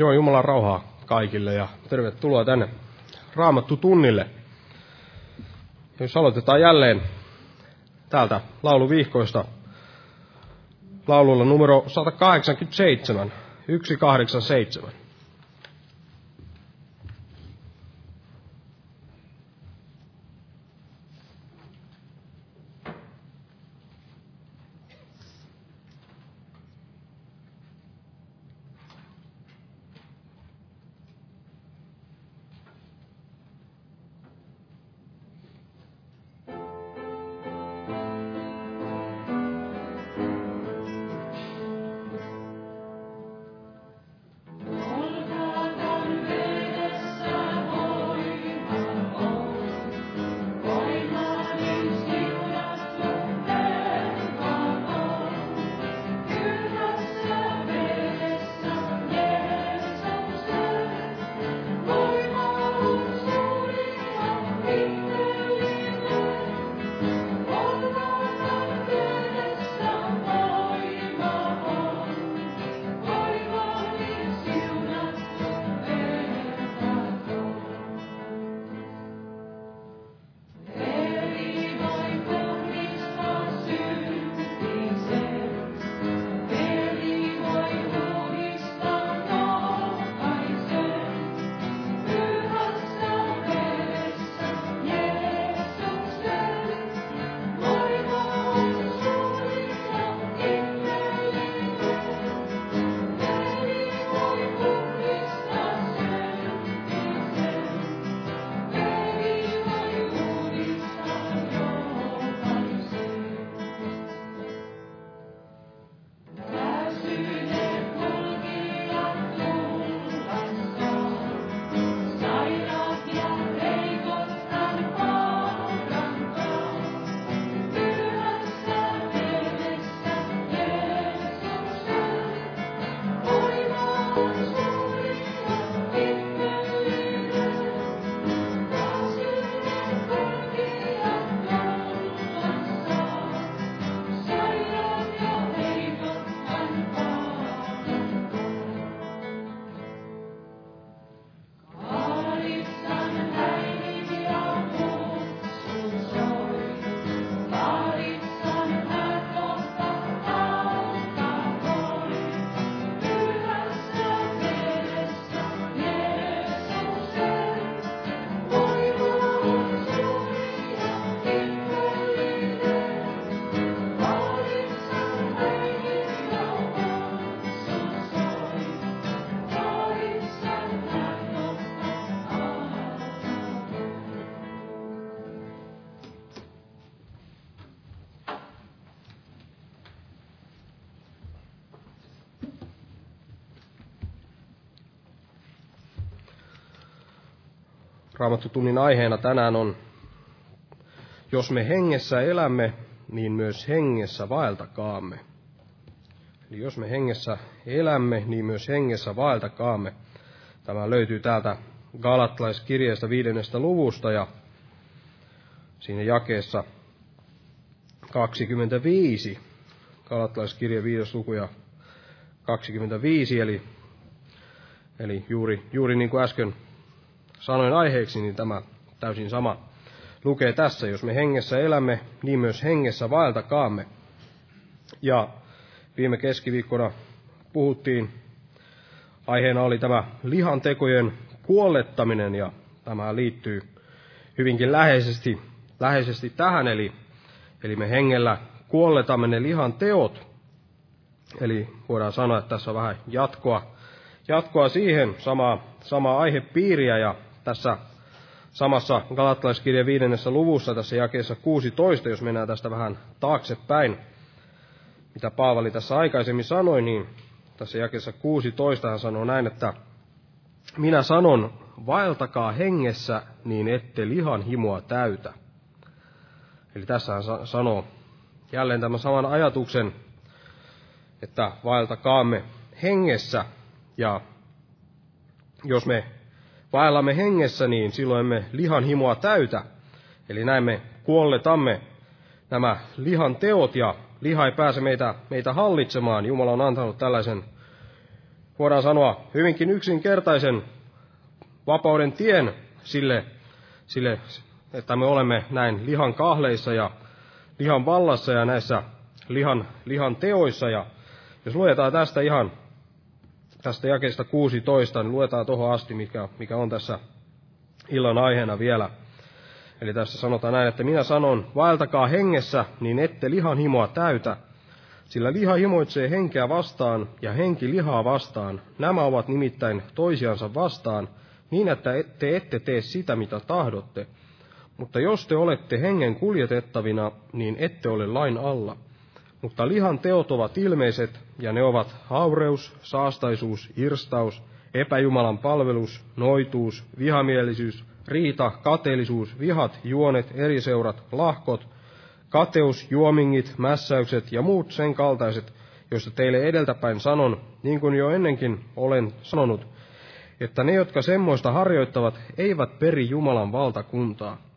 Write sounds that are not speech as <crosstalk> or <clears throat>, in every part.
Joo, Jumalan rauhaa kaikille ja tervetuloa tänne Raamattu tunnille. Jos aloitetaan jälleen täältä lauluvihkoista laululla numero 187, 187. Raamattutunnin aiheena tänään on, jos me hengessä elämme, niin myös hengessä vaeltakaamme. Eli jos me hengessä elämme, niin myös hengessä vaeltakaamme. Tämä löytyy täältä Galattalaiskirjeestä viidennestä luvusta ja siinä jakeessa 25. Galattalaiskirje viides luku ja 25, eli, eli juuri, juuri niin kuin äsken sanoin aiheeksi, niin tämä täysin sama lukee tässä. Jos me hengessä elämme, niin myös hengessä vaeltakaamme. Ja viime keskiviikkona puhuttiin, aiheena oli tämä lihan tekojen kuollettaminen, ja tämä liittyy hyvinkin läheisesti, läheisesti tähän, eli, eli me hengellä kuolletamme ne lihan teot. Eli voidaan sanoa, että tässä on vähän jatkoa, jatkoa siihen, samaa, samaa aihepiiriä, ja tässä samassa Galattalaiskirjan viidennessä luvussa, tässä jakeessa 16, jos mennään tästä vähän taaksepäin, mitä Paavali tässä aikaisemmin sanoi, niin tässä jakeessa 16 hän sanoo näin, että minä sanon, vaeltakaa hengessä, niin ette lihan himoa täytä. Eli tässä hän sanoo jälleen tämän saman ajatuksen, että vaeltakaamme hengessä, ja jos me vaellamme hengessä, niin silloin me lihan himoa täytä. Eli näin me kuolletamme nämä lihan teot ja liha ei pääse meitä, meitä hallitsemaan. Jumala on antanut tällaisen voidaan sanoa, hyvinkin yksinkertaisen vapauden tien sille, sille että me olemme näin lihan kahleissa ja lihan vallassa ja näissä lihan, lihan teoissa. Ja jos luetaan tästä ihan tästä jakeesta 16, niin luetaan tuohon asti, mikä, mikä on tässä illan aiheena vielä. Eli tässä sanotaan näin, että minä sanon, vaeltakaa hengessä, niin ette lihan himoa täytä, sillä liha himoitsee henkeä vastaan ja henki lihaa vastaan. Nämä ovat nimittäin toisiansa vastaan, niin että te ette tee sitä, mitä tahdotte. Mutta jos te olette hengen kuljetettavina, niin ette ole lain alla. Mutta lihan teot ovat ilmeiset, ja ne ovat haureus, saastaisuus, irstaus, epäjumalan palvelus, noituus, vihamielisyys, riita, kateellisuus, vihat, juonet, eriseurat, lahkot, kateus, juomingit, mässäykset ja muut sen kaltaiset, joista teille edeltäpäin sanon, niin kuin jo ennenkin olen sanonut, että ne, jotka semmoista harjoittavat, eivät peri Jumalan valtakuntaa.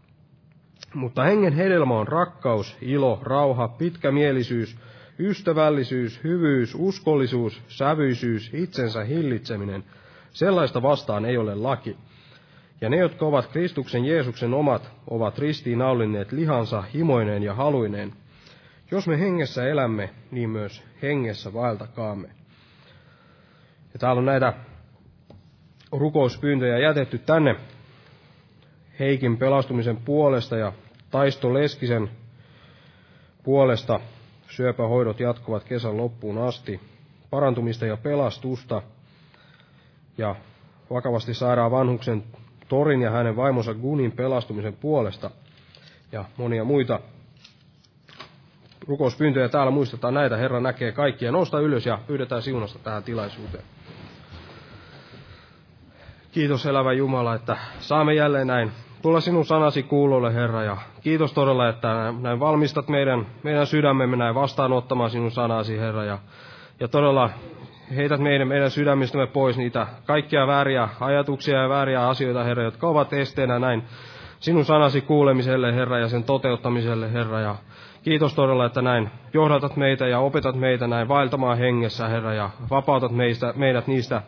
Mutta hengen hedelmä on rakkaus, ilo, rauha, pitkämielisyys, ystävällisyys, hyvyys, uskollisuus, sävyisyys, itsensä hillitseminen. Sellaista vastaan ei ole laki. Ja ne, jotka ovat Kristuksen Jeesuksen omat, ovat ristiinnaulinneet lihansa himoineen ja haluineen. Jos me hengessä elämme, niin myös hengessä vaeltakaamme. Ja täällä on näitä rukouspyyntöjä jätetty tänne Heikin pelastumisen puolesta ja Taisto Leskisen puolesta. Syöpähoidot jatkuvat kesän loppuun asti. Parantumista ja pelastusta. Ja vakavasti sairaan vanhuksen Torin ja hänen vaimonsa Gunin pelastumisen puolesta. Ja monia muita rukouspyyntöjä täällä muistetaan näitä. Herra näkee kaikkia. Nousta ylös ja pyydetään siunasta tähän tilaisuuteen. Kiitos elävä Jumala, että saamme jälleen näin tulla sinun sanasi kuulolle, Herra, ja kiitos todella, että näin valmistat meidän, meidän sydämemme näin vastaanottamaan sinun sanasi, Herra, ja, ja todella heität meidän, meidän sydämistämme pois niitä kaikkia vääriä ajatuksia ja vääriä asioita, Herra, jotka ovat esteenä näin sinun sanasi kuulemiselle, Herra, ja sen toteuttamiselle, Herra, ja kiitos todella, että näin johdatat meitä ja opetat meitä näin vaeltamaan hengessä, Herra, ja vapautat meistä, meidät niistä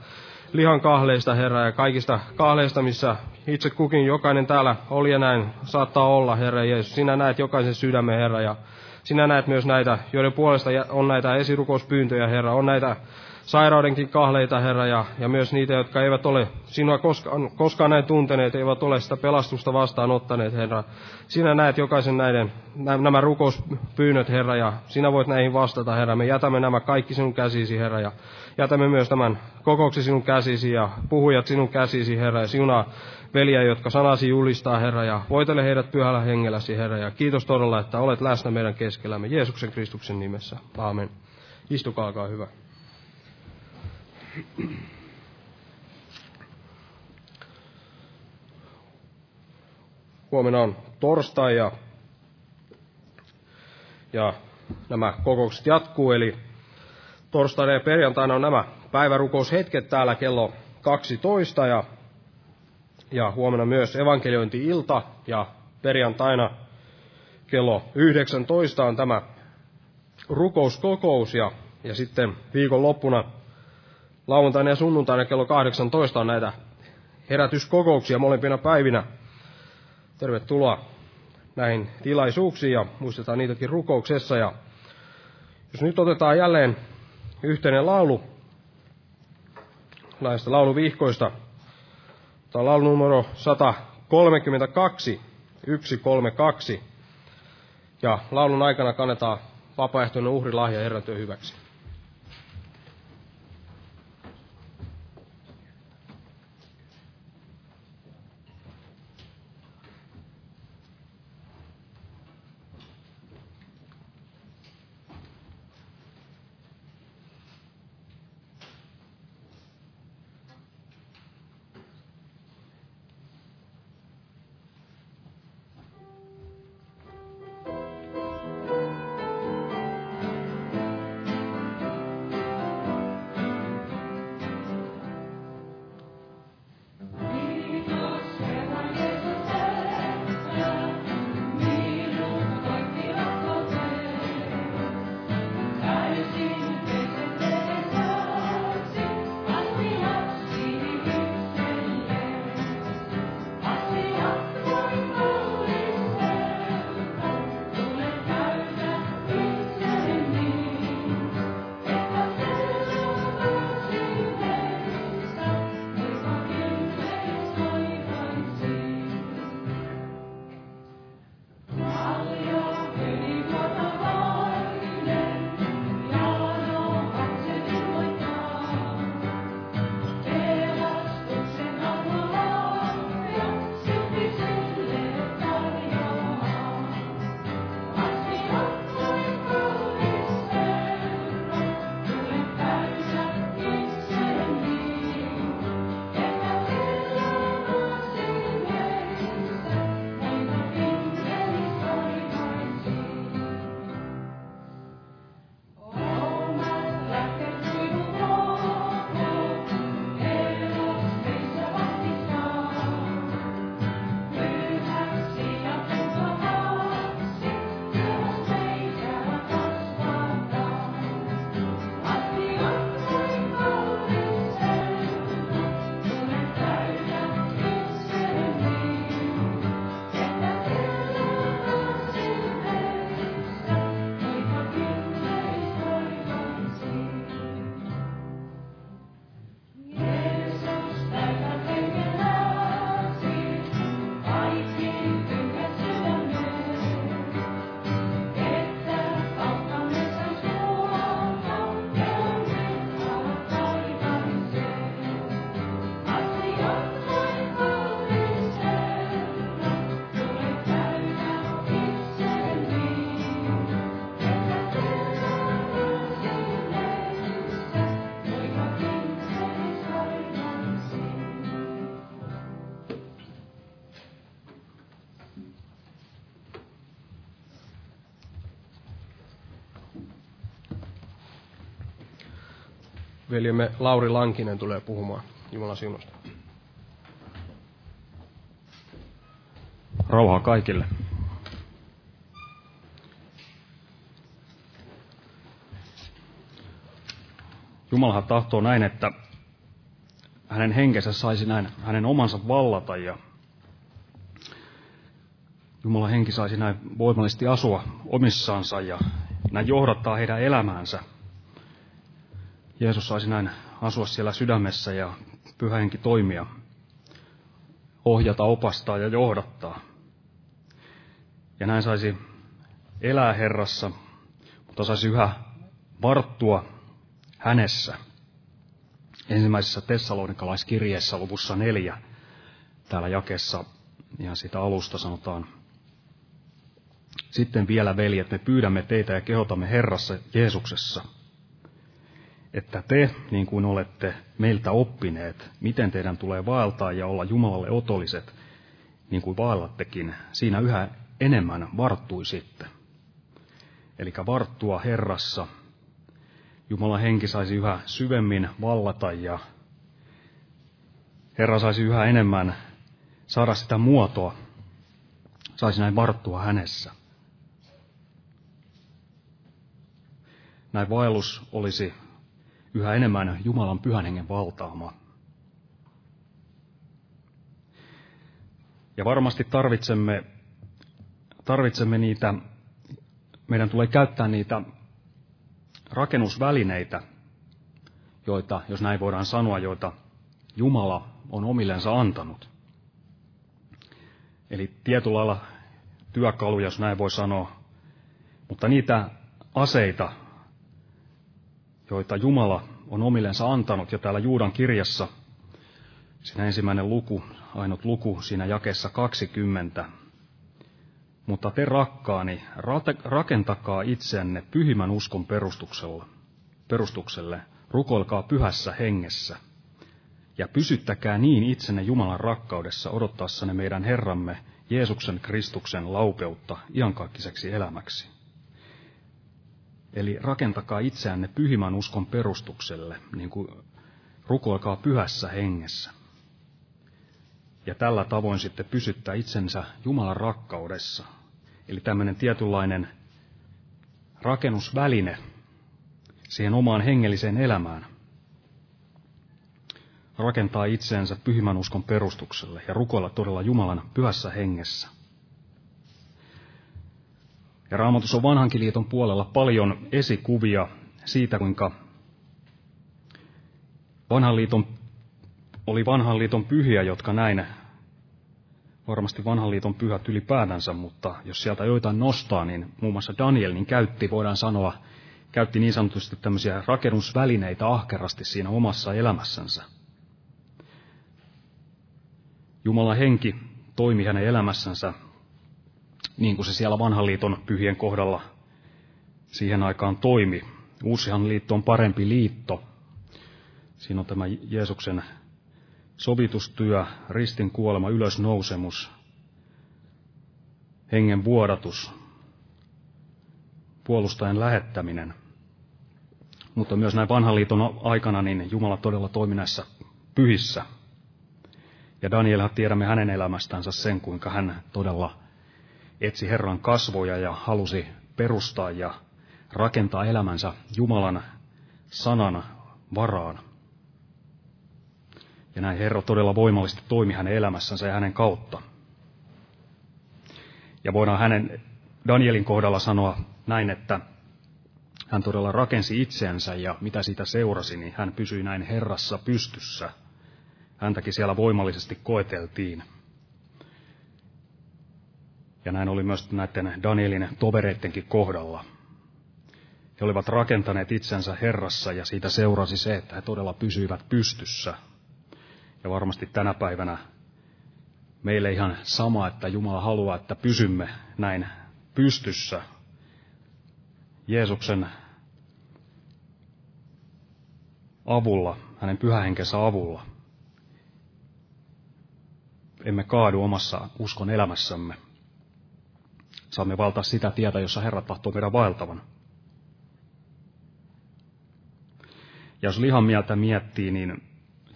lihan kahleista, Herra, ja kaikista kahleista, missä itse kukin jokainen täällä oli ja näin saattaa olla, Herra Jeesus. Sinä näet jokaisen sydämen, Herra, ja sinä näet myös näitä, joiden puolesta on näitä esirukouspyyntöjä, Herra, on näitä sairaudenkin kahleita, Herra, ja, ja myös niitä, jotka eivät ole sinua koskaan, koskaan näin tunteneet, eivät ole sitä pelastusta vastaanottaneet, Herra. Sinä näet jokaisen näiden, nämä rukouspyynnöt, Herra, ja sinä voit näihin vastata, Herra. Me jätämme nämä kaikki sinun käsisi, Herra, ja jätämme myös tämän kokouksen sinun käsisi ja puhujat sinun käsisi, Herra, ja sinunaa veliä, jotka sanasi julistaa, Herra, ja voitele heidät pyhällä hengelläsi, Herra, ja kiitos todella, että olet läsnä meidän keskellämme Jeesuksen Kristuksen nimessä. Aamen. Istukaa, olkaa hyvä. Huomenna on torstai ja, ja nämä kokoukset jatkuu, eli torstaina ja perjantaina on nämä päivärukoushetket täällä kello 12 ja, ja huomenna myös evankeliointi-ilta ja perjantaina kello 19 on tämä rukouskokous ja, ja sitten viikon loppuna lauantaina ja sunnuntaina kello 18 on näitä herätyskokouksia molempina päivinä. Tervetuloa näihin tilaisuuksiin ja muistetaan niitäkin rukouksessa. Ja jos nyt otetaan jälleen yhteinen laulu näistä lauluvihkoista, tämä on laulu numero 132, 132. Ja laulun aikana kannetaan vapaaehtoinen uhrilahja Herran työ hyväksi. Veljemme Lauri Lankinen tulee puhumaan Jumalan siunosta. Rauhaa kaikille. Jumalahan tahtoo näin, että hänen henkensä saisi näin hänen omansa vallata ja Jumalan henki saisi näin voimallisesti asua omissaansa ja näin johdattaa heidän elämäänsä. Jeesus saisi näin asua siellä sydämessä ja pyhä henki toimia, ohjata, opastaa ja johdattaa. Ja näin saisi elää Herrassa, mutta saisi yhä varttua hänessä. Ensimmäisessä tessalonikalaiskirjeessä luvussa neljä, täällä jakessa ihan siitä alusta sanotaan, sitten vielä, veljet, me pyydämme teitä ja kehotamme Herrassa Jeesuksessa, että te, niin kuin olette meiltä oppineet, miten teidän tulee vaeltaa ja olla Jumalalle otolliset, niin kuin vaellattekin, siinä yhä enemmän varttuisitte. Eli varttua Herrassa, Jumalan henki saisi yhä syvemmin vallata ja Herra saisi yhä enemmän saada sitä muotoa, saisi näin varttua hänessä. Näin vaellus olisi yhä enemmän Jumalan pyhän hengen valtaama. Ja varmasti tarvitsemme, tarvitsemme niitä, meidän tulee käyttää niitä rakennusvälineitä, joita, jos näin voidaan sanoa, joita Jumala on omillensa antanut. Eli tietyllä lailla työkaluja, jos näin voi sanoa, mutta niitä aseita, joita Jumala on omillensa antanut. Ja täällä Juudan kirjassa, siinä ensimmäinen luku, ainut luku, siinä jakessa 20. Mutta te rakkaani, rakentakaa itseänne pyhimän uskon perustuksella, perustukselle, rukoilkaa pyhässä hengessä, ja pysyttäkää niin itsenne Jumalan rakkaudessa odottaessanne meidän Herramme Jeesuksen Kristuksen laupeutta iankaikkiseksi elämäksi. Eli rakentakaa itseänne pyhimän uskon perustukselle, niin kuin rukoilkaa pyhässä hengessä. Ja tällä tavoin sitten pysyttää itsensä Jumalan rakkaudessa. Eli tämmöinen tietynlainen rakennusväline siihen omaan hengelliseen elämään. Rakentaa itseensä pyhimän uskon perustukselle ja rukoilla todella Jumalan pyhässä hengessä. Ja raamatussa on vanhankin liiton puolella paljon esikuvia siitä, kuinka vanhan liiton, oli vanhan liiton pyhiä, jotka näin, varmasti vanhan liiton pyhät ylipäätänsä, mutta jos sieltä joitain nostaa, niin muun muassa Daniel niin käytti, voidaan sanoa, käytti niin sanotusti tämmöisiä rakennusvälineitä ahkerasti siinä omassa elämässänsä. Jumalan henki toimi hänen elämässänsä niin kuin se siellä vanhan liiton pyhien kohdalla siihen aikaan toimi. Uusihan liitto on parempi liitto. Siinä on tämä Jeesuksen sovitustyö, ristin kuolema, ylösnousemus, hengen vuodatus, puolustajan lähettäminen. Mutta myös näin vanhan liiton aikana niin Jumala todella toimi näissä pyhissä. Ja Danielhan tiedämme hänen elämästänsä sen, kuinka hän todella etsi Herran kasvoja ja halusi perustaa ja rakentaa elämänsä Jumalan sanan varaan. Ja näin Herra todella voimallisesti toimi hänen elämässänsä ja hänen kautta. Ja voidaan hänen Danielin kohdalla sanoa näin, että hän todella rakensi itseänsä ja mitä siitä seurasi, niin hän pysyi näin Herrassa pystyssä. Häntäkin siellä voimallisesti koeteltiin. Ja näin oli myös näiden Danielin tovereittenkin kohdalla. He olivat rakentaneet itsensä Herrassa ja siitä seurasi se, että he todella pysyivät pystyssä. Ja varmasti tänä päivänä meille ihan sama, että Jumala haluaa, että pysymme näin pystyssä Jeesuksen avulla, hänen pyhähenkensä avulla. Emme kaadu omassa uskon elämässämme. Saamme valtaa sitä tietä, jossa Herra tahtoo meidän vaeltavan. Ja jos lihan mieltä miettii, niin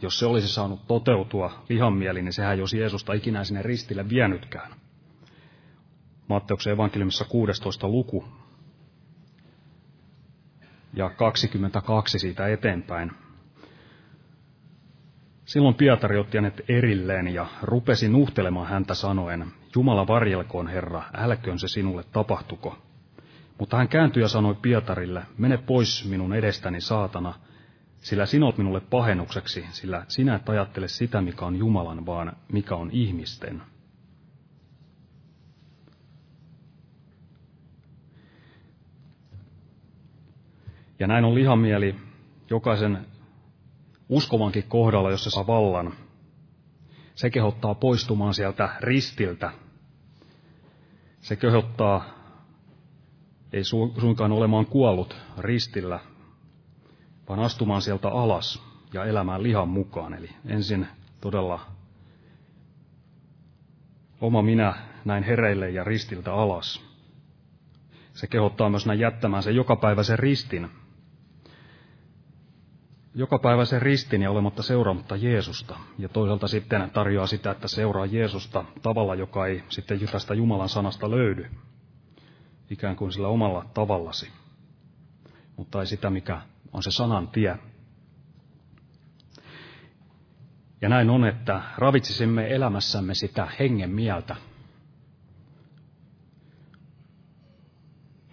jos se olisi saanut toteutua lihan mieli, niin sehän ei olisi Jeesusta ikinä sinne ristille vienytkään. Matteuksen evankeliumissa 16 luku ja 22 siitä eteenpäin. Silloin Pietari otti hänet erilleen ja rupesi nuhtelemaan häntä sanoen, Jumala varjelkoon Herra, älköön se sinulle tapahtuko. Mutta hän kääntyi ja sanoi Pietarille, mene pois minun edestäni saatana, sillä sinut minulle pahennukseksi, sillä sinä et ajattele sitä, mikä on Jumalan, vaan mikä on ihmisten. Ja näin on lihamieli jokaisen uskovankin kohdalla, jos se saa vallan. Se kehottaa poistumaan sieltä ristiltä. Se kehottaa ei suinkaan olemaan kuollut ristillä, vaan astumaan sieltä alas ja elämään lihan mukaan. Eli ensin todella oma minä näin hereille ja ristiltä alas. Se kehottaa myös näin jättämään sen jokapäiväisen ristin, joka päivä sen ristin ja olematta seuraamatta Jeesusta. Ja toisaalta sitten tarjoaa sitä, että seuraa Jeesusta tavalla, joka ei sitten tästä Jumalan sanasta löydy. Ikään kuin sillä omalla tavallasi. Mutta ei sitä, mikä on se sanan tie. Ja näin on, että ravitsisimme elämässämme sitä hengen mieltä.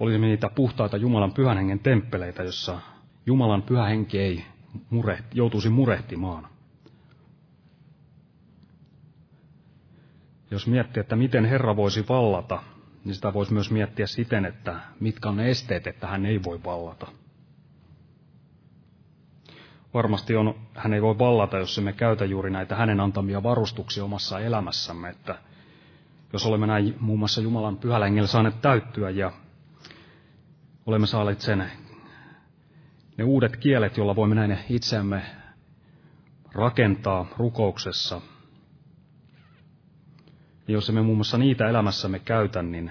Olisimme niitä puhtaita Jumalan pyhän hengen temppeleitä, jossa Jumalan pyhä henki ei murehti, joutuisi murehtimaan. Jos miettii, että miten Herra voisi vallata, niin sitä voisi myös miettiä siten, että mitkä on ne esteet, että hän ei voi vallata. Varmasti on, hän ei voi vallata, jos emme käytä juuri näitä hänen antamia varustuksia omassa elämässämme, että jos olemme näin muun muassa Jumalan pyhällä saaneet täyttyä ja olemme saaneet sen ne uudet kielet, joilla voimme näin itseämme rakentaa rukouksessa. Ja jos emme muun muassa niitä elämässämme käytä, niin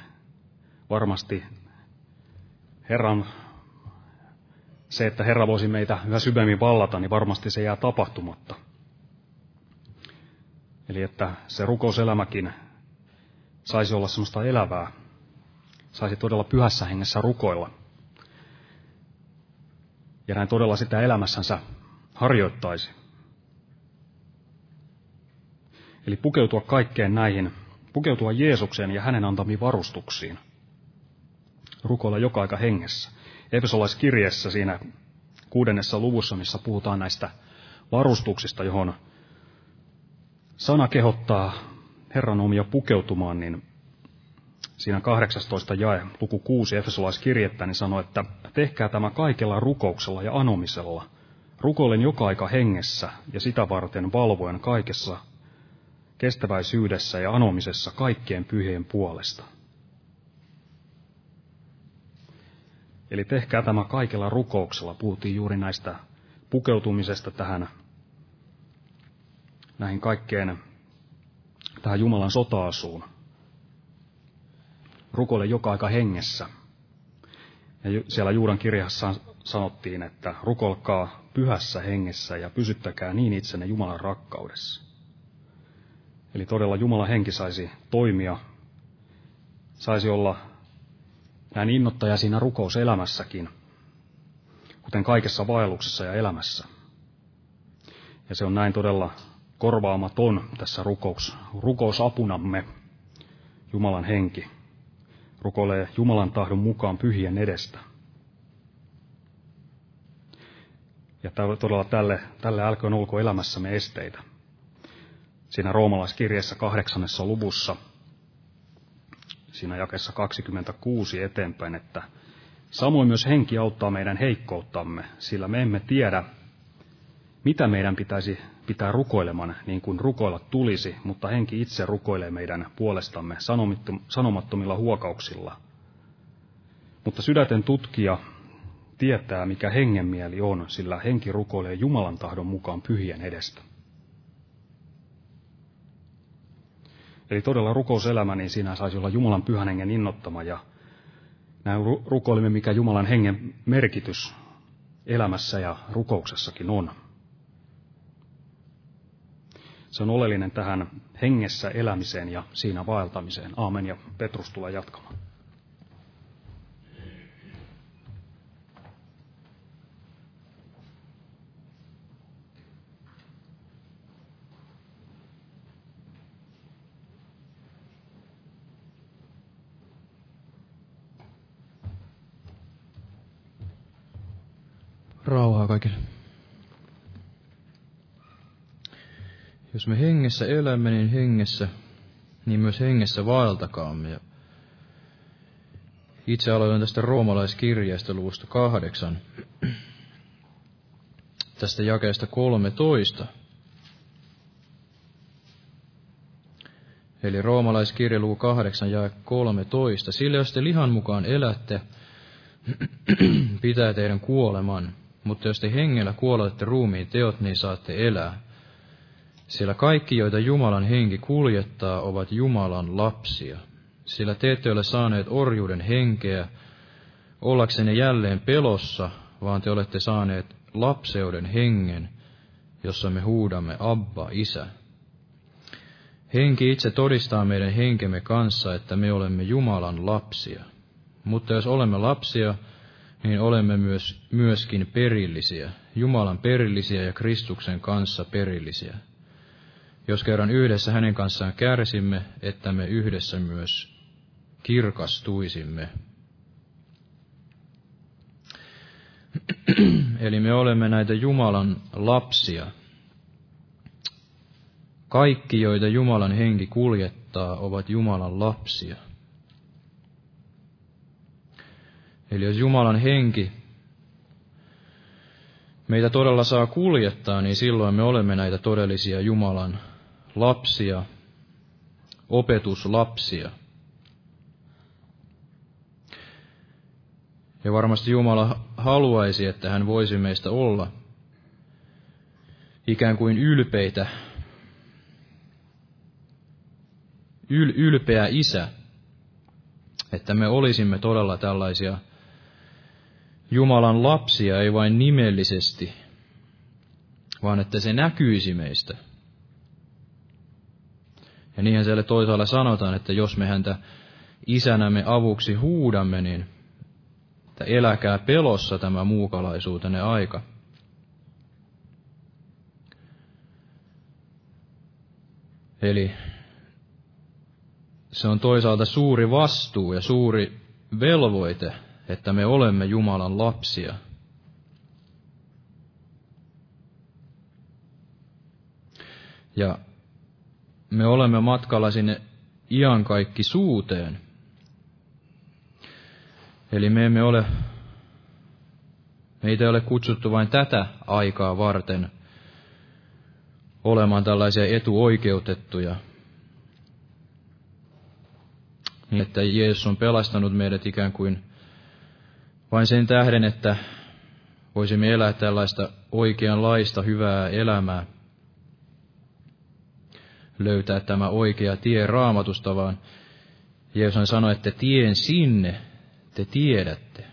varmasti Herran, se, että Herra voisi meitä yhä syvemmin vallata, niin varmasti se jää tapahtumatta. Eli että se rukouselämäkin saisi olla semmoista elävää, saisi todella pyhässä hengessä rukoilla – ja näin todella sitä elämässänsä harjoittaisi. Eli pukeutua kaikkeen näihin, pukeutua Jeesukseen ja hänen antamiin varustuksiin. Rukoilla joka aika hengessä. Efesolaiskirjeessä siinä kuudennessa luvussa, missä puhutaan näistä varustuksista, johon sana kehottaa Herran omia pukeutumaan, niin siinä 18 jae, luku 6 Efesolaiskirjettä, niin sanoi, että tehkää tämä kaikella rukouksella ja anomisella, rukoilen joka aika hengessä ja sitä varten valvoen kaikessa kestäväisyydessä ja anomisessa kaikkien pyhien puolesta. Eli tehkää tämä kaikella rukouksella. Puhuttiin juuri näistä pukeutumisesta tähän, näihin kaikkeen, tähän Jumalan sota-asuun rukoile joka aika hengessä. Ja siellä Juudan kirjassa sanottiin, että rukolkaa pyhässä hengessä ja pysyttäkää niin itsenne Jumalan rakkaudessa. Eli todella Jumalan henki saisi toimia, saisi olla näin innottaja siinä rukouselämässäkin, kuten kaikessa vaelluksessa ja elämässä. Ja se on näin todella korvaamaton tässä rukous, rukousapunamme, Jumalan henki rukoilee Jumalan tahdon mukaan pyhien edestä. Ja todella tälle, tälle älköön olko elämässämme esteitä. Siinä roomalaiskirjeessä kahdeksannessa luvussa, siinä jakessa 26 eteenpäin, että samoin myös henki auttaa meidän heikkouttamme, sillä me emme tiedä, mitä meidän pitäisi pitää rukoileman niin kuin rukoilla tulisi, mutta henki itse rukoilee meidän puolestamme sanomattomilla huokauksilla. Mutta sydäten tutkija tietää, mikä hengen mieli on, sillä henki rukoilee Jumalan tahdon mukaan pyhien edestä. Eli todella rukouselämä, niin siinä saisi olla Jumalan pyhän hengen innottama ja näin rukoilimme, mikä Jumalan hengen merkitys elämässä ja rukouksessakin on. Se on oleellinen tähän hengessä elämiseen ja siinä vaeltamiseen. Aamen ja Petrus tulee jatkamaan. Rauhaa kaikille. Jos me hengessä elämme, niin hengessä, niin myös hengessä vaeltakaamme. Ja itse aloitan tästä roomalaiskirjeestä luvusta kahdeksan, tästä jakeesta 13. Eli roomalaiskirje luku 8 ja 13. Sillä jos te lihan mukaan elätte, <clears throat> pitää teidän kuoleman mutta jos te hengellä kuolette ruumiin teot, niin saatte elää. Sillä kaikki, joita Jumalan henki kuljettaa, ovat Jumalan lapsia. Sillä te ette ole saaneet orjuuden henkeä, ollaksenne jälleen pelossa, vaan te olette saaneet lapseuden hengen, jossa me huudamme Abba, Isä. Henki itse todistaa meidän henkemme kanssa, että me olemme Jumalan lapsia. Mutta jos olemme lapsia, niin olemme myös, myöskin perillisiä, Jumalan perillisiä ja Kristuksen kanssa perillisiä. Jos kerran yhdessä hänen kanssaan kärsimme, että me yhdessä myös kirkastuisimme. Eli me olemme näitä Jumalan lapsia. Kaikki, joita Jumalan henki kuljettaa, ovat Jumalan lapsia. Eli jos Jumalan henki meitä todella saa kuljettaa, niin silloin me olemme näitä todellisia Jumalan lapsia, opetuslapsia. Ja varmasti Jumala haluaisi, että hän voisi meistä olla ikään kuin ylpeitä, yl, ylpeä isä, että me olisimme todella tällaisia Jumalan lapsia ei vain nimellisesti, vaan että se näkyisi meistä. Ja niinhän siellä toisaalla sanotaan, että jos me häntä isänämme avuksi huudamme, niin että eläkää pelossa tämä muukalaisuutenne aika. Eli se on toisaalta suuri vastuu ja suuri velvoite että me olemme Jumalan lapsia. Ja me olemme matkalla sinne suuteen. Eli me emme ole, meitä ei ole kutsuttu vain tätä aikaa varten olemaan tällaisia etuoikeutettuja, niin että Jeesus on pelastanut meidät ikään kuin vain sen tähden, että voisimme elää tällaista oikeanlaista hyvää elämää, löytää tämä oikea tie raamatusta, vaan Jeesus sanoi, että tien sinne te tiedätte.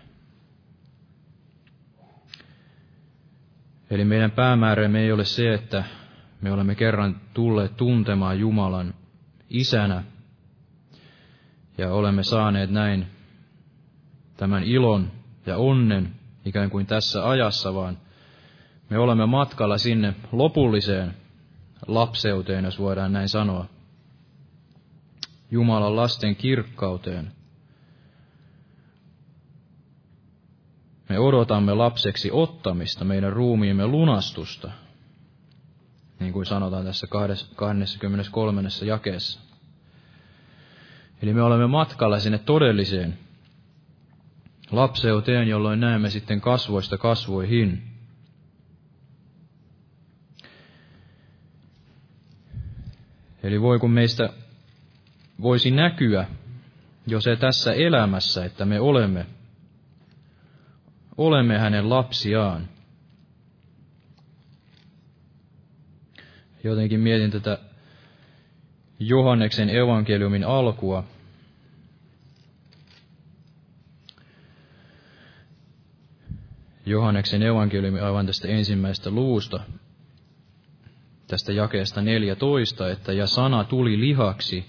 Eli meidän päämäärämme ei ole se, että me olemme kerran tulleet tuntemaan Jumalan isänä ja olemme saaneet näin tämän ilon ja onnen ikään kuin tässä ajassa, vaan me olemme matkalla sinne lopulliseen lapseuteen, jos voidaan näin sanoa. Jumalan lasten kirkkauteen. Me odotamme lapseksi ottamista, meidän ruumiimme lunastusta, niin kuin sanotaan tässä 23. jakeessa. Eli me olemme matkalla sinne todelliseen lapseuteen, jolloin näemme sitten kasvoista kasvoihin. Eli voi kun meistä voisi näkyä jo se tässä elämässä, että me olemme, olemme hänen lapsiaan. Jotenkin mietin tätä Johanneksen evankeliumin alkua, Johanneksen evankeliumi aivan tästä ensimmäisestä luusta, tästä jakeesta 14, että ja sana tuli lihaksi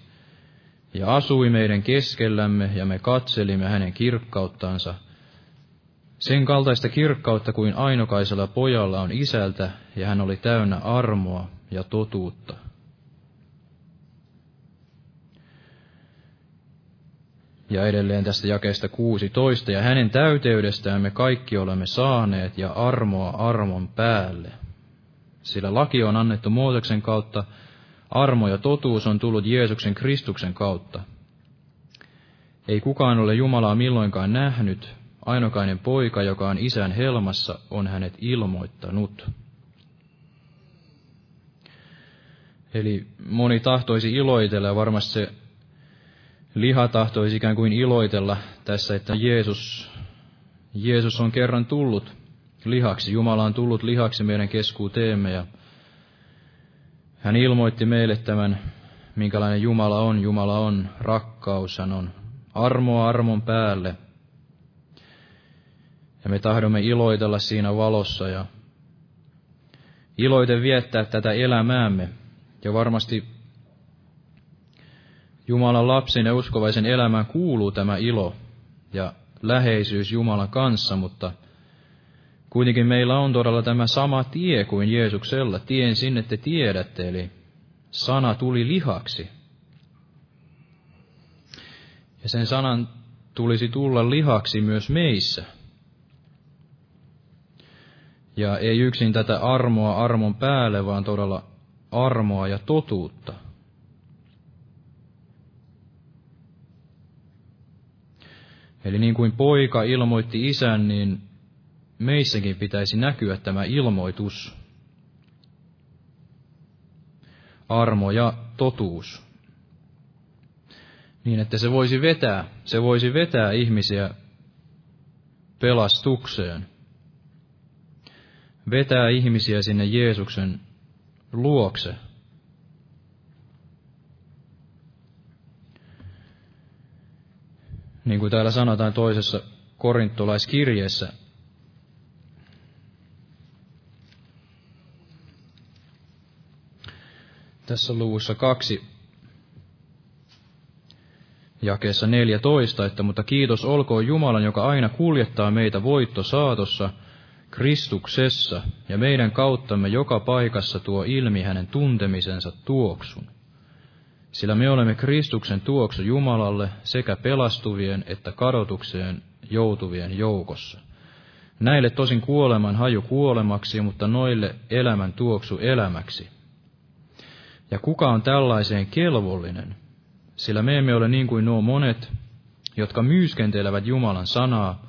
ja asui meidän keskellämme ja me katselimme hänen kirkkauttansa, sen kaltaista kirkkautta kuin ainokaisella pojalla on isältä, ja hän oli täynnä armoa ja totuutta. Ja edelleen tästä jakeesta 16, ja hänen täyteydestään me kaikki olemme saaneet, ja armoa armon päälle. Sillä laki on annettu Mooseksen kautta, armo ja totuus on tullut Jeesuksen Kristuksen kautta. Ei kukaan ole Jumalaa milloinkaan nähnyt, ainokainen poika, joka on isän helmassa, on hänet ilmoittanut. Eli moni tahtoisi iloitella ja varmasti se liha tahtoisi ikään kuin iloitella tässä, että Jeesus, Jeesus on kerran tullut lihaksi. Jumala on tullut lihaksi meidän keskuuteemme ja hän ilmoitti meille tämän, minkälainen Jumala on. Jumala on rakkaus, hän on armoa armon päälle. Ja me tahdomme iloitella siinä valossa ja iloiten viettää tätä elämäämme. Ja varmasti Jumalan lapsen ja uskovaisen elämään kuuluu tämä ilo ja läheisyys Jumalan kanssa, mutta kuitenkin meillä on todella tämä sama tie kuin Jeesuksella. Tien sinne te tiedätte, eli sana tuli lihaksi. Ja sen sanan tulisi tulla lihaksi myös meissä. Ja ei yksin tätä armoa armon päälle, vaan todella armoa ja totuutta. Eli niin kuin poika ilmoitti isän, niin meissäkin pitäisi näkyä tämä ilmoitus. Armo ja totuus. Niin, että se voisi vetää, se voisi vetää ihmisiä pelastukseen. Vetää ihmisiä sinne Jeesuksen luokse. Niin kuin täällä sanotaan toisessa korintolaiskirjeessä, tässä luvussa kaksi, jakeessa 14, että mutta kiitos olkoon Jumalan, joka aina kuljettaa meitä voitto saatossa Kristuksessa, ja meidän kauttamme joka paikassa tuo ilmi hänen tuntemisensa tuoksun. Sillä me olemme Kristuksen tuoksu Jumalalle sekä pelastuvien että kadotukseen joutuvien joukossa. Näille tosin kuoleman haju kuolemaksi, mutta noille elämän tuoksu elämäksi. Ja kuka on tällaiseen kelvollinen? Sillä me emme ole niin kuin nuo monet, jotka myyskentelevät Jumalan sanaa,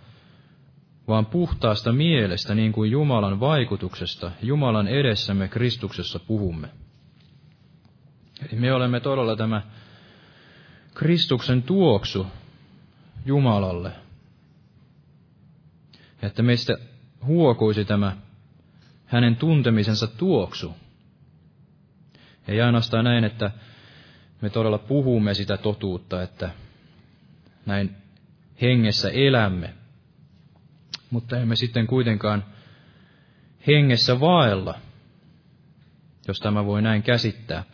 vaan puhtaasta mielestä niin kuin Jumalan vaikutuksesta, Jumalan edessämme Kristuksessa puhumme. Eli me olemme todella tämä Kristuksen tuoksu Jumalalle. Että meistä huokuisi tämä hänen tuntemisensa tuoksu. Ei ainoastaan näin, että me todella puhumme sitä totuutta, että näin hengessä elämme, mutta emme sitten kuitenkaan hengessä vaella, jos tämä voi näin käsittää.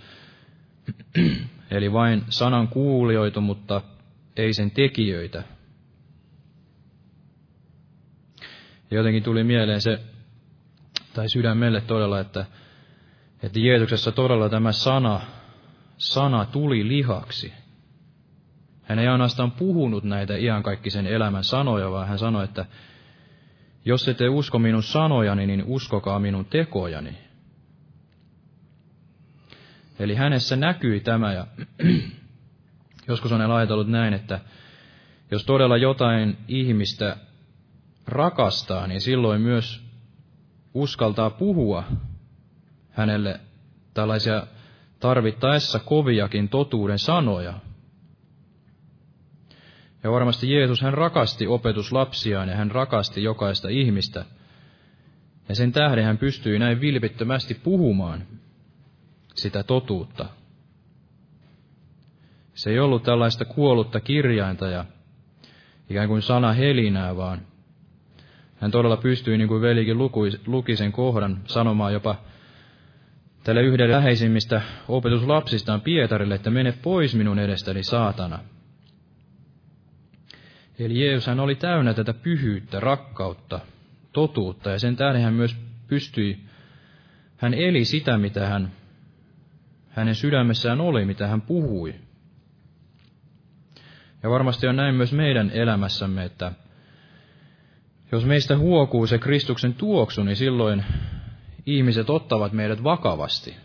<clears throat> Eli vain sanan kuulijoita, mutta ei sen tekijöitä. Jotenkin tuli mieleen se, tai sydämelle todella, että, että Jeesuksessa todella tämä sana, sana tuli lihaksi. Hän ei ainoastaan puhunut näitä iankaikkisen elämän sanoja, vaan hän sanoi, että jos ette usko minun sanojani, niin uskokaa minun tekojani. Eli hänessä näkyi tämä ja <clears throat> joskus on ajatellut näin, että jos todella jotain ihmistä rakastaa, niin silloin myös uskaltaa puhua hänelle tällaisia tarvittaessa koviakin totuuden sanoja. Ja varmasti Jeesus, hän rakasti opetuslapsiaan ja hän rakasti jokaista ihmistä. Ja sen tähden hän pystyi näin vilpittömästi puhumaan sitä totuutta. Se ei ollut tällaista kuollutta kirjainta ja ikään kuin sana helinää, vaan Hän todella pystyi, niin kuin velikin luki sen kohdan, sanomaan jopa tälle yhdelle läheisimmistä opetuslapsistaan Pietarille, että mene pois minun edestäni, saatana. Eli Jeesus hän oli täynnä tätä pyhyyttä, rakkautta, totuutta, ja sen tähden hän myös pystyi, hän eli sitä, mitä hän, hänen sydämessään oli, mitä hän puhui. Ja varmasti on näin myös meidän elämässämme, että jos meistä huokuu se Kristuksen tuoksu, niin silloin ihmiset ottavat meidät vakavasti.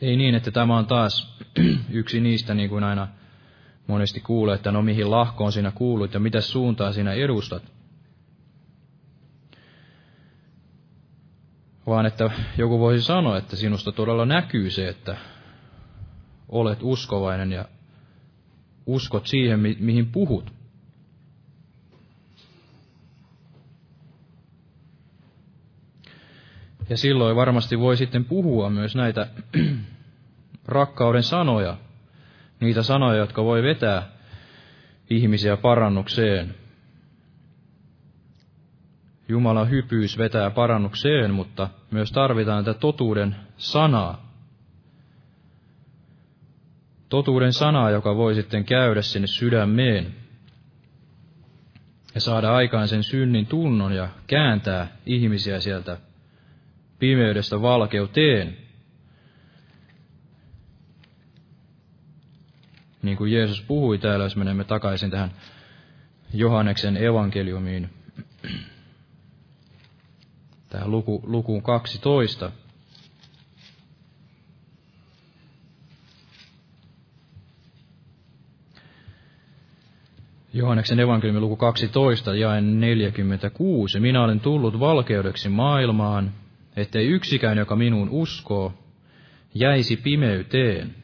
Ei niin, että tämä on taas <clears throat> yksi niistä, niin kuin aina monesti kuulee, että no mihin lahkoon sinä kuulut ja mitä suuntaa sinä edustat. Vaan että joku voisi sanoa, että sinusta todella näkyy se, että olet uskovainen ja uskot siihen, mi- mihin puhut. Ja silloin varmasti voi sitten puhua myös näitä <clears throat> rakkauden sanoja, niitä sanoja, jotka voi vetää ihmisiä parannukseen. Jumalan hypyys vetää parannukseen, mutta myös tarvitaan tätä totuuden sanaa. Totuuden sanaa, joka voi sitten käydä sinne sydämeen ja saada aikaan sen synnin tunnon ja kääntää ihmisiä sieltä pimeydestä valkeuteen. Niin kuin Jeesus puhui täällä, jos menemme takaisin tähän Johanneksen evankeliumiin, tähän luku, lukuun 12. Johanneksen evankeliumi luku 12, jae 46. Minä olen tullut valkeudeksi maailmaan, ettei yksikään, joka minuun uskoo, jäisi pimeyteen.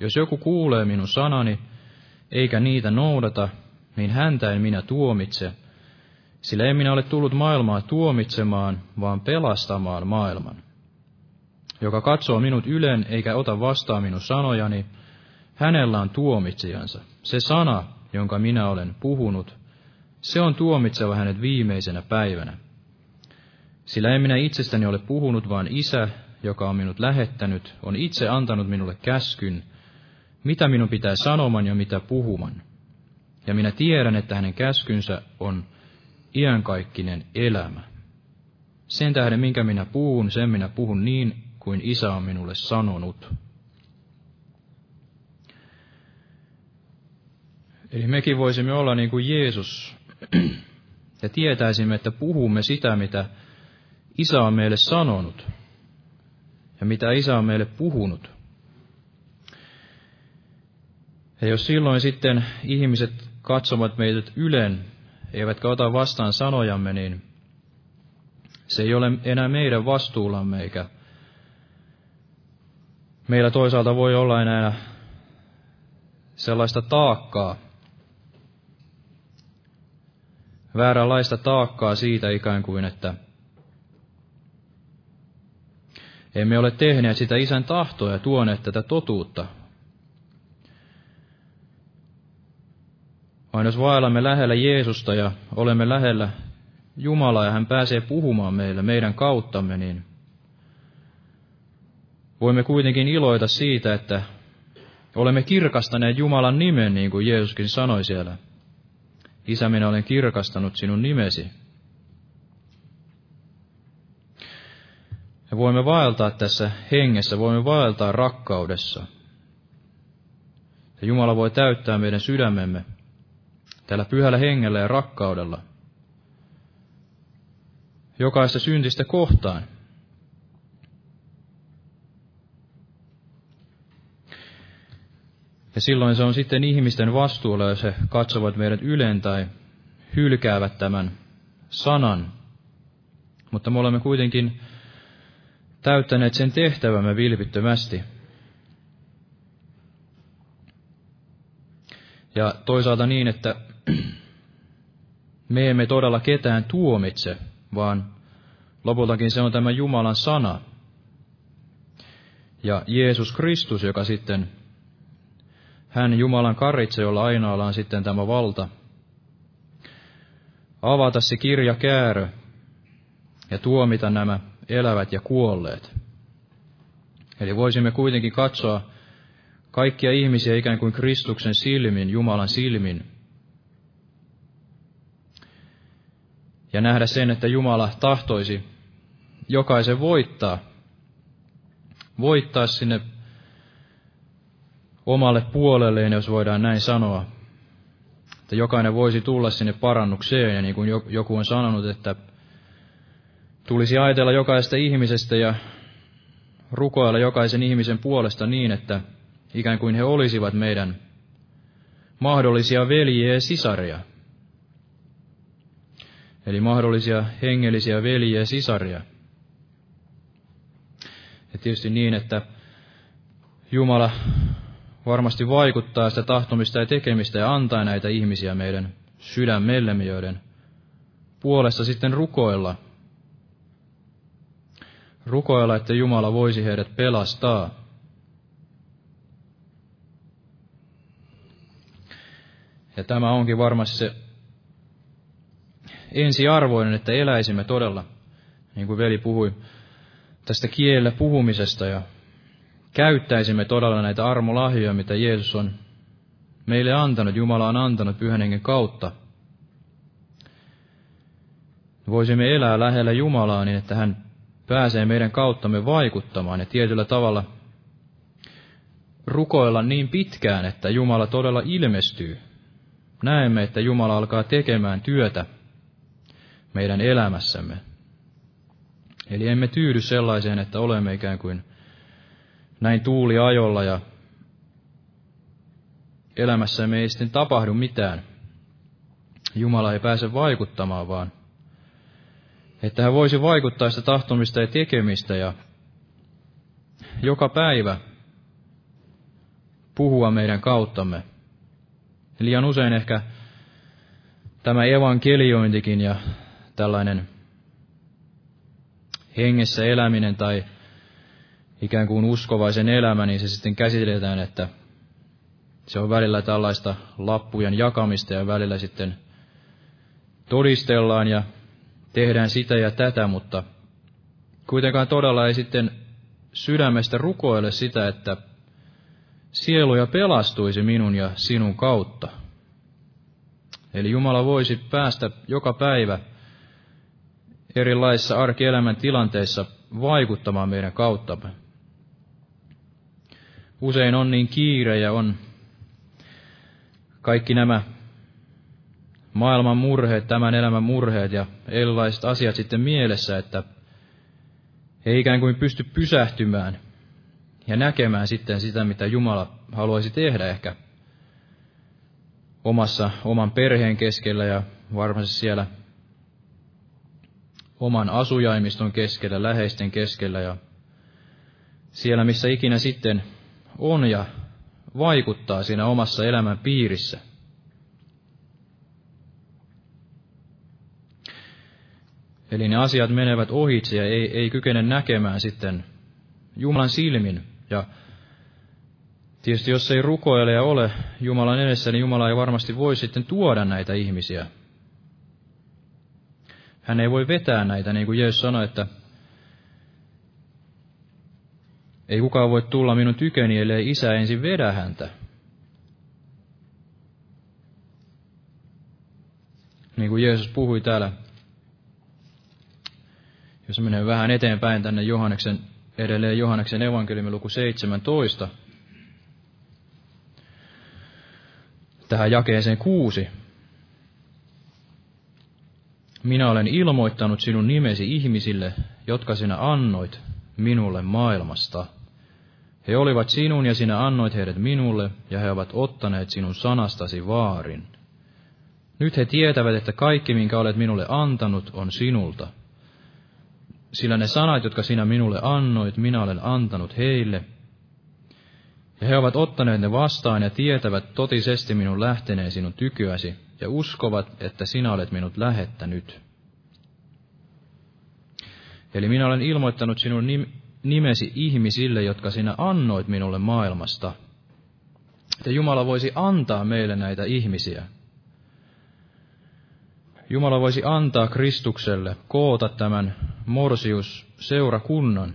Jos joku kuulee minun sanani, eikä niitä noudata, niin häntä en minä tuomitse, sillä en minä ole tullut maailmaa tuomitsemaan, vaan pelastamaan maailman. Joka katsoo minut ylen eikä ota vastaan minun sanojani, hänellä on tuomitsijansa. Se sana, jonka minä olen puhunut, se on tuomitseva hänet viimeisenä päivänä. Sillä en minä itsestäni ole puhunut, vaan isä, joka on minut lähettänyt, on itse antanut minulle käskyn, mitä minun pitää sanoman ja mitä puhuman. Ja minä tiedän, että hänen käskynsä on iankaikkinen elämä. Sen tähden, minkä minä puhun, sen minä puhun niin, kuin isä on minulle sanonut. Eli mekin voisimme olla niin kuin Jeesus, ja tietäisimme, että puhumme sitä, mitä Isä on meille sanonut ja mitä Isä on meille puhunut. Ja jos silloin sitten ihmiset katsovat meidät ylen, eivätkä ota vastaan sanojamme, niin se ei ole enää meidän vastuullamme, eikä meillä toisaalta voi olla enää sellaista taakkaa, vääränlaista taakkaa siitä ikään kuin, että Emme ole tehneet sitä isän tahtoa ja tuoneet tätä totuutta. Vaan jos vaellamme lähellä Jeesusta ja olemme lähellä Jumalaa ja hän pääsee puhumaan meille meidän kauttamme, niin voimme kuitenkin iloita siitä, että olemme kirkastaneet Jumalan nimen, niin kuin Jeesuskin sanoi siellä. Isä, minä olen kirkastanut sinun nimesi. Me voimme vaeltaa tässä hengessä, voimme vaeltaa rakkaudessa. Ja Jumala voi täyttää meidän sydämemme tällä pyhällä hengellä ja rakkaudella. Jokaista syntistä kohtaan. Ja silloin se on sitten ihmisten vastuulla, jos he katsovat meidät yleen tai hylkäävät tämän sanan. Mutta me olemme kuitenkin täyttäneet sen tehtävämme vilpittömästi. Ja toisaalta niin, että me emme todella ketään tuomitse, vaan lopultakin se on tämä Jumalan sana. Ja Jeesus Kristus, joka sitten, hän Jumalan karitse, jolla ainoalla on sitten tämä valta avata se kirjakäärö ja tuomita nämä elävät ja kuolleet. Eli voisimme kuitenkin katsoa kaikkia ihmisiä ikään kuin Kristuksen silmin, Jumalan silmin, ja nähdä sen, että Jumala tahtoisi jokaisen voittaa, voittaa sinne omalle puolelleen, jos voidaan näin sanoa. Että jokainen voisi tulla sinne parannukseen, ja niin kuin joku on sanonut, että tulisi ajatella jokaista ihmisestä ja rukoilla jokaisen ihmisen puolesta niin, että ikään kuin he olisivat meidän mahdollisia veljiä ja sisaria. Eli mahdollisia hengellisiä veljiä ja sisaria. Ja tietysti niin, että Jumala varmasti vaikuttaa sitä tahtomista ja tekemistä ja antaa näitä ihmisiä meidän sydämellemme, joiden puolesta sitten rukoilla. Rukoilla, että Jumala voisi heidät pelastaa. Ja tämä onkin varmasti se ensiarvoinen, että eläisimme todella, niin kuin veli puhui, tästä kielellä puhumisesta ja käyttäisimme todella näitä armolahjoja, mitä Jeesus on meille antanut, Jumala on antanut pyhän hengen kautta. Voisimme elää lähellä Jumalaa niin, että hän pääsee meidän kauttamme vaikuttamaan ja tietyllä tavalla rukoilla niin pitkään, että Jumala todella ilmestyy. Näemme, että Jumala alkaa tekemään työtä meidän elämässämme. Eli emme tyydy sellaiseen, että olemme ikään kuin näin tuuliajolla ja elämässämme ei sitten tapahdu mitään. Jumala ei pääse vaikuttamaan, vaan että hän voisi vaikuttaa sitä tahtomista ja tekemistä ja joka päivä puhua meidän kauttamme. Liian usein ehkä tämä evankeliointikin ja tällainen hengessä eläminen tai ikään kuin uskovaisen elämä, niin se sitten käsitellään, että se on välillä tällaista lappujen jakamista ja välillä sitten todistellaan ja tehdään sitä ja tätä, mutta kuitenkaan todella ei sitten sydämestä rukoile sitä, että sieluja pelastuisi minun ja sinun kautta. Eli Jumala voisi päästä joka päivä erilaisissa arkielämän tilanteissa vaikuttamaan meidän kauttamme. Usein on niin kiire ja on kaikki nämä maailman murheet, tämän elämän murheet ja erilaiset asiat sitten mielessä, että he ikään kuin pysty pysähtymään ja näkemään sitten sitä, mitä Jumala haluaisi tehdä ehkä omassa, oman perheen keskellä ja varmasti siellä oman asujaimiston keskellä, läheisten keskellä ja siellä, missä ikinä sitten on ja vaikuttaa siinä omassa elämän piirissä. Eli ne asiat menevät ohitse ja ei, ei kykene näkemään sitten Jumalan silmin. Ja tietysti jos ei rukoile ja ole Jumalan edessä, niin Jumala ei varmasti voi sitten tuoda näitä ihmisiä hän ei voi vetää näitä, niin kuin Jeesus sanoi, että ei kukaan voi tulla minun tyköni, ellei isä ensin vedä häntä. Niin kuin Jeesus puhui täällä, jos menee vähän eteenpäin tänne Johanneksen, edelleen Johanneksen evankeliumin luku 17, tähän jakeeseen kuusi. Minä olen ilmoittanut sinun nimesi ihmisille, jotka sinä annoit minulle maailmasta. He olivat sinun ja sinä annoit heidät minulle, ja he ovat ottaneet sinun sanastasi vaarin. Nyt he tietävät, että kaikki, minkä olet minulle antanut, on sinulta. Sillä ne sanat, jotka sinä minulle annoit, minä olen antanut heille. Ja he ovat ottaneet ne vastaan ja tietävät totisesti minun lähteneen sinun tykyäsi, ja uskovat, että sinä olet minut lähettänyt. Eli minä olen ilmoittanut sinun nimesi ihmisille, jotka sinä annoit minulle maailmasta. Että Jumala voisi antaa meille näitä ihmisiä. Jumala voisi antaa Kristukselle koota tämän morsius seurakunnan.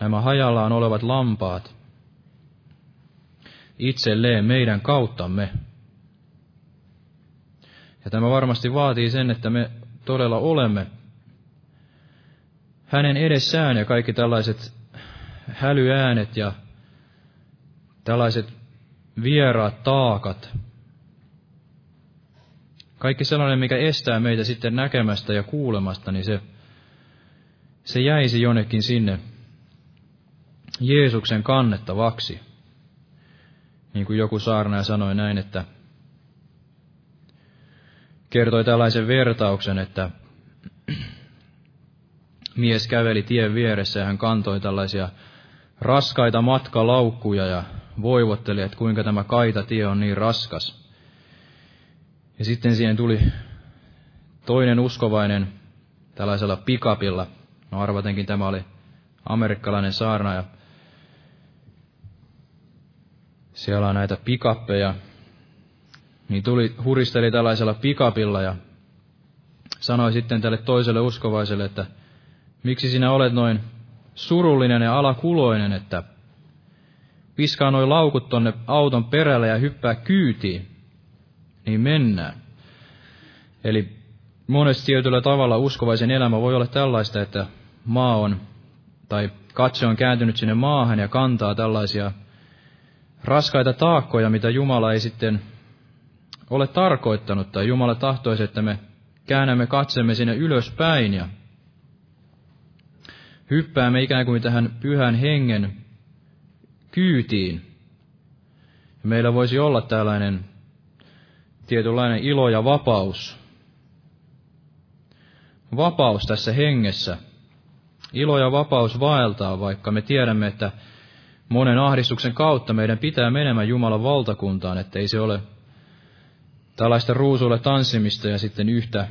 Nämä hajallaan olevat lampaat itselleen meidän kauttamme. Ja tämä varmasti vaatii sen, että me todella olemme hänen edessään ja kaikki tällaiset hälyäänet ja tällaiset vieraat taakat, kaikki sellainen, mikä estää meitä sitten näkemästä ja kuulemasta, niin se, se jäisi jonnekin sinne Jeesuksen kannettavaksi. Niin kuin joku saarnaaja sanoi näin, että kertoi tällaisen vertauksen, että mies käveli tien vieressä ja hän kantoi tällaisia raskaita matkalaukkuja ja voivotteli, että kuinka tämä kaita tie on niin raskas. Ja sitten siihen tuli toinen uskovainen tällaisella pikapilla. No arvatenkin tämä oli amerikkalainen saarna ja siellä on näitä pikappeja. Niin tuli, huristeli tällaisella pikapilla ja sanoi sitten tälle toiselle uskovaiselle, että miksi sinä olet noin surullinen ja alakuloinen, että piskaa noin laukut tonne auton perälle ja hyppää kyytiin, niin mennään. Eli monesti tietyllä tavalla uskovaisen elämä voi olla tällaista, että maa on, tai katse on kääntynyt sinne maahan ja kantaa tällaisia raskaita taakkoja, mitä Jumala ei sitten ole tarkoittanut, tai Jumala tahtoisi, että me käännämme katsemme sinne ylöspäin ja hyppäämme ikään kuin tähän pyhän hengen kyytiin. Meillä voisi olla tällainen tietynlainen ilo ja vapaus. Vapaus tässä hengessä. Ilo ja vapaus vaeltaa, vaikka me tiedämme, että monen ahdistuksen kautta meidän pitää menemään Jumalan valtakuntaan, ettei se ole tällaista ruusulle tanssimista ja sitten yhtä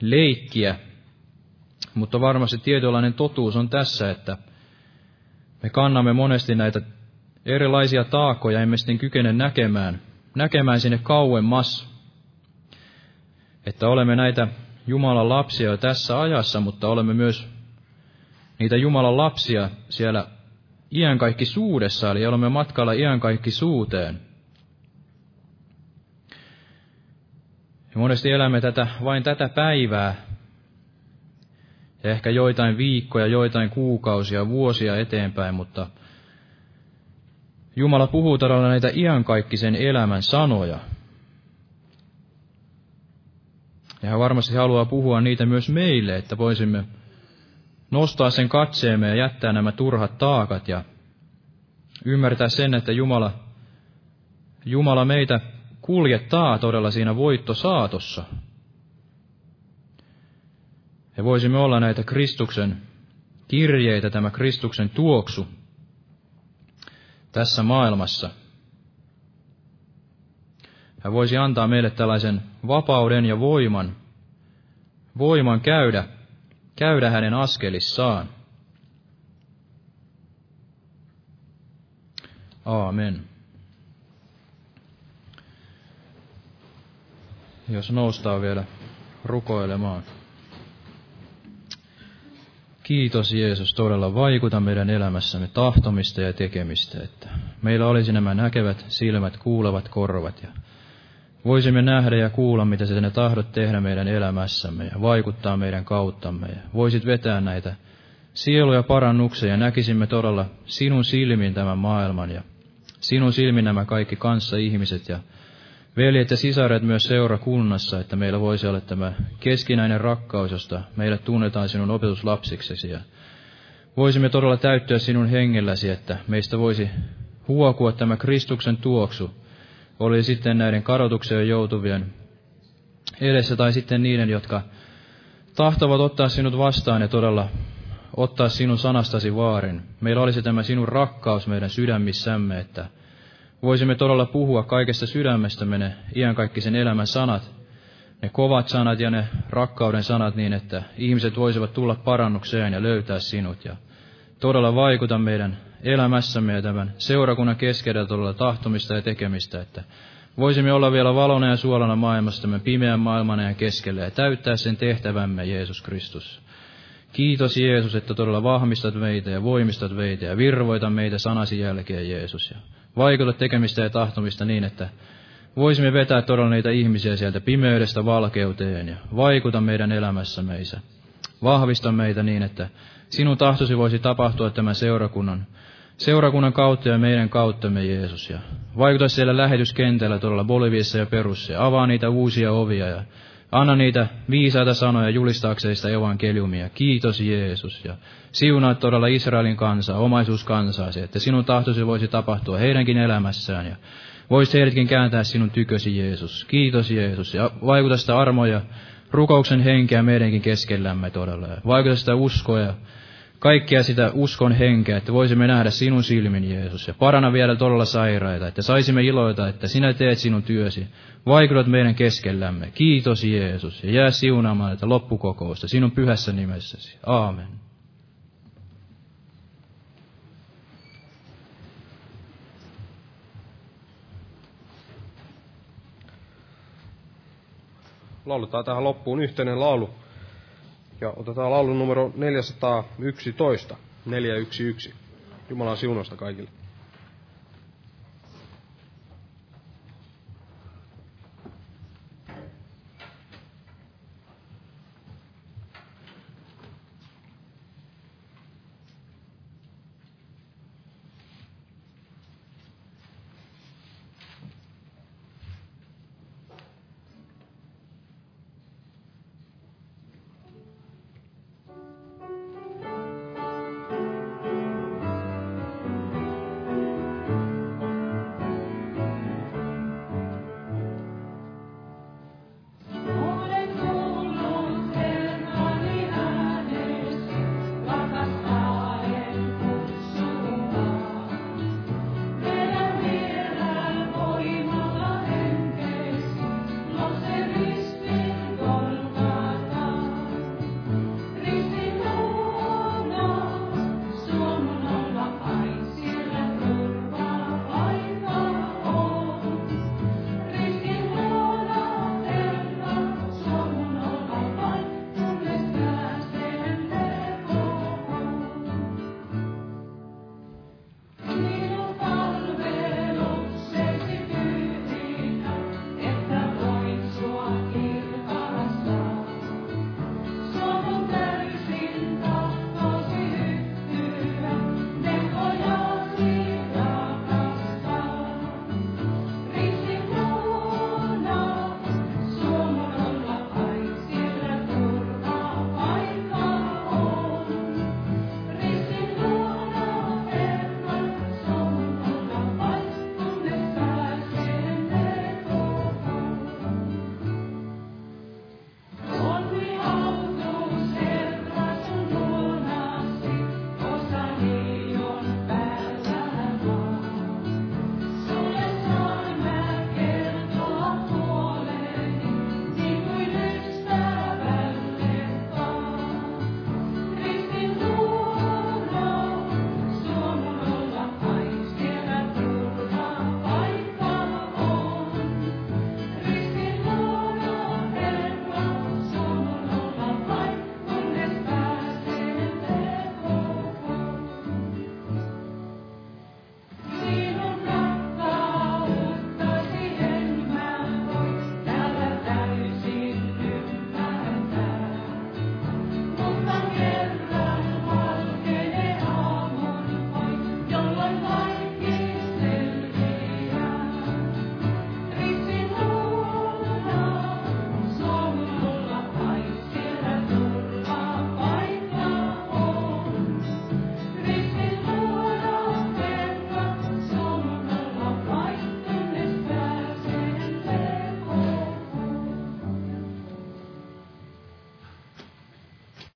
leikkiä. Mutta varmasti tietynlainen totuus on tässä, että me kannamme monesti näitä erilaisia taakkoja, emme sitten kykene näkemään, näkemään sinne kauemmas. Että olemme näitä Jumalan lapsia jo tässä ajassa, mutta olemme myös niitä Jumalan lapsia siellä suudessa, eli olemme matkalla suuteen. Ja monesti elämme tätä, vain tätä päivää, ja ehkä joitain viikkoja, joitain kuukausia, vuosia eteenpäin, mutta Jumala puhuu todella näitä iankaikkisen elämän sanoja. Ja hän varmasti haluaa puhua niitä myös meille, että voisimme nostaa sen katseemme ja jättää nämä turhat taakat ja ymmärtää sen, että Jumala, Jumala meitä kuljettaa todella siinä voittosaatossa. Ja voisimme olla näitä Kristuksen kirjeitä, tämä Kristuksen tuoksu tässä maailmassa. Hän voisi antaa meille tällaisen vapauden ja voiman, voiman käydä, käydä hänen askelissaan. Aamen. Jos noustaan vielä rukoilemaan. Kiitos Jeesus, todella vaikuta meidän elämässämme tahtomista ja tekemistä, että meillä olisi nämä näkevät silmät, kuulevat korvat ja voisimme nähdä ja kuulla, mitä sinä tahdot tehdä meidän elämässämme ja vaikuttaa meidän kauttamme. Ja voisit vetää näitä sieluja parannuksia ja näkisimme todella sinun silmin tämän maailman ja sinun silmin nämä kaikki kanssa ihmiset ja veljet ja sisaret myös seurakunnassa, että meillä voisi olla tämä keskinäinen rakkaus, josta meidät tunnetaan sinun opetuslapsiksesi. Ja voisimme todella täyttyä sinun hengelläsi, että meistä voisi huokua tämä Kristuksen tuoksu, oli sitten näiden kadotukseen joutuvien edessä tai sitten niiden, jotka tahtovat ottaa sinut vastaan ja todella ottaa sinun sanastasi vaarin. Meillä olisi tämä sinun rakkaus meidän sydämissämme, että voisimme todella puhua kaikesta sydämestämme ne iankaikkisen elämän sanat, ne kovat sanat ja ne rakkauden sanat niin, että ihmiset voisivat tulla parannukseen ja löytää sinut ja todella vaikuta meidän elämässämme ja tämän seurakunnan keskellä todella tahtomista ja tekemistä, että voisimme olla vielä valona ja suolana maailmastamme pimeän maailman ja keskellä ja täyttää sen tehtävämme Jeesus Kristus. Kiitos Jeesus, että todella vahvistat meitä ja voimistat meitä ja virvoita meitä sanasi jälkeen Jeesus. Ja vaikuta tekemistä ja tahtomista niin, että voisimme vetää todella niitä ihmisiä sieltä pimeydestä valkeuteen ja vaikuta meidän elämässä meissä. Vahvista meitä niin, että sinun tahtosi voisi tapahtua tämän seurakunnan, seurakunnan kautta ja meidän kauttamme Jeesus. Ja vaikuta siellä lähetyskentällä todella Boliviassa ja Perussa ja avaa niitä uusia ovia ja Anna niitä viisaita sanoja julistaakseen sitä evankeliumia. Kiitos Jeesus. Ja siunaa todella Israelin kansaa, omaisuuskansaasi, että sinun tahtosi voisi tapahtua heidänkin elämässään. Ja voisi heidätkin kääntää sinun tykösi Jeesus. Kiitos Jeesus. Ja vaikuta sitä armoja, rukouksen henkeä meidänkin keskellämme todella. Vaikuta sitä uskoa ja kaikkia sitä uskon henkeä, että voisimme nähdä sinun silmin, Jeesus, ja parana vielä todella sairaita, että saisimme iloita, että sinä teet sinun työsi, vaikutat meidän keskellämme. Kiitos Jeesus, ja jää siunaamaan tätä loppukokousta sinun pyhässä nimessäsi. Aamen. Lauletaan tähän loppuun yhteinen laulu. Ja otetaan laulun numero 411, 411. Jumalan siunosta kaikille.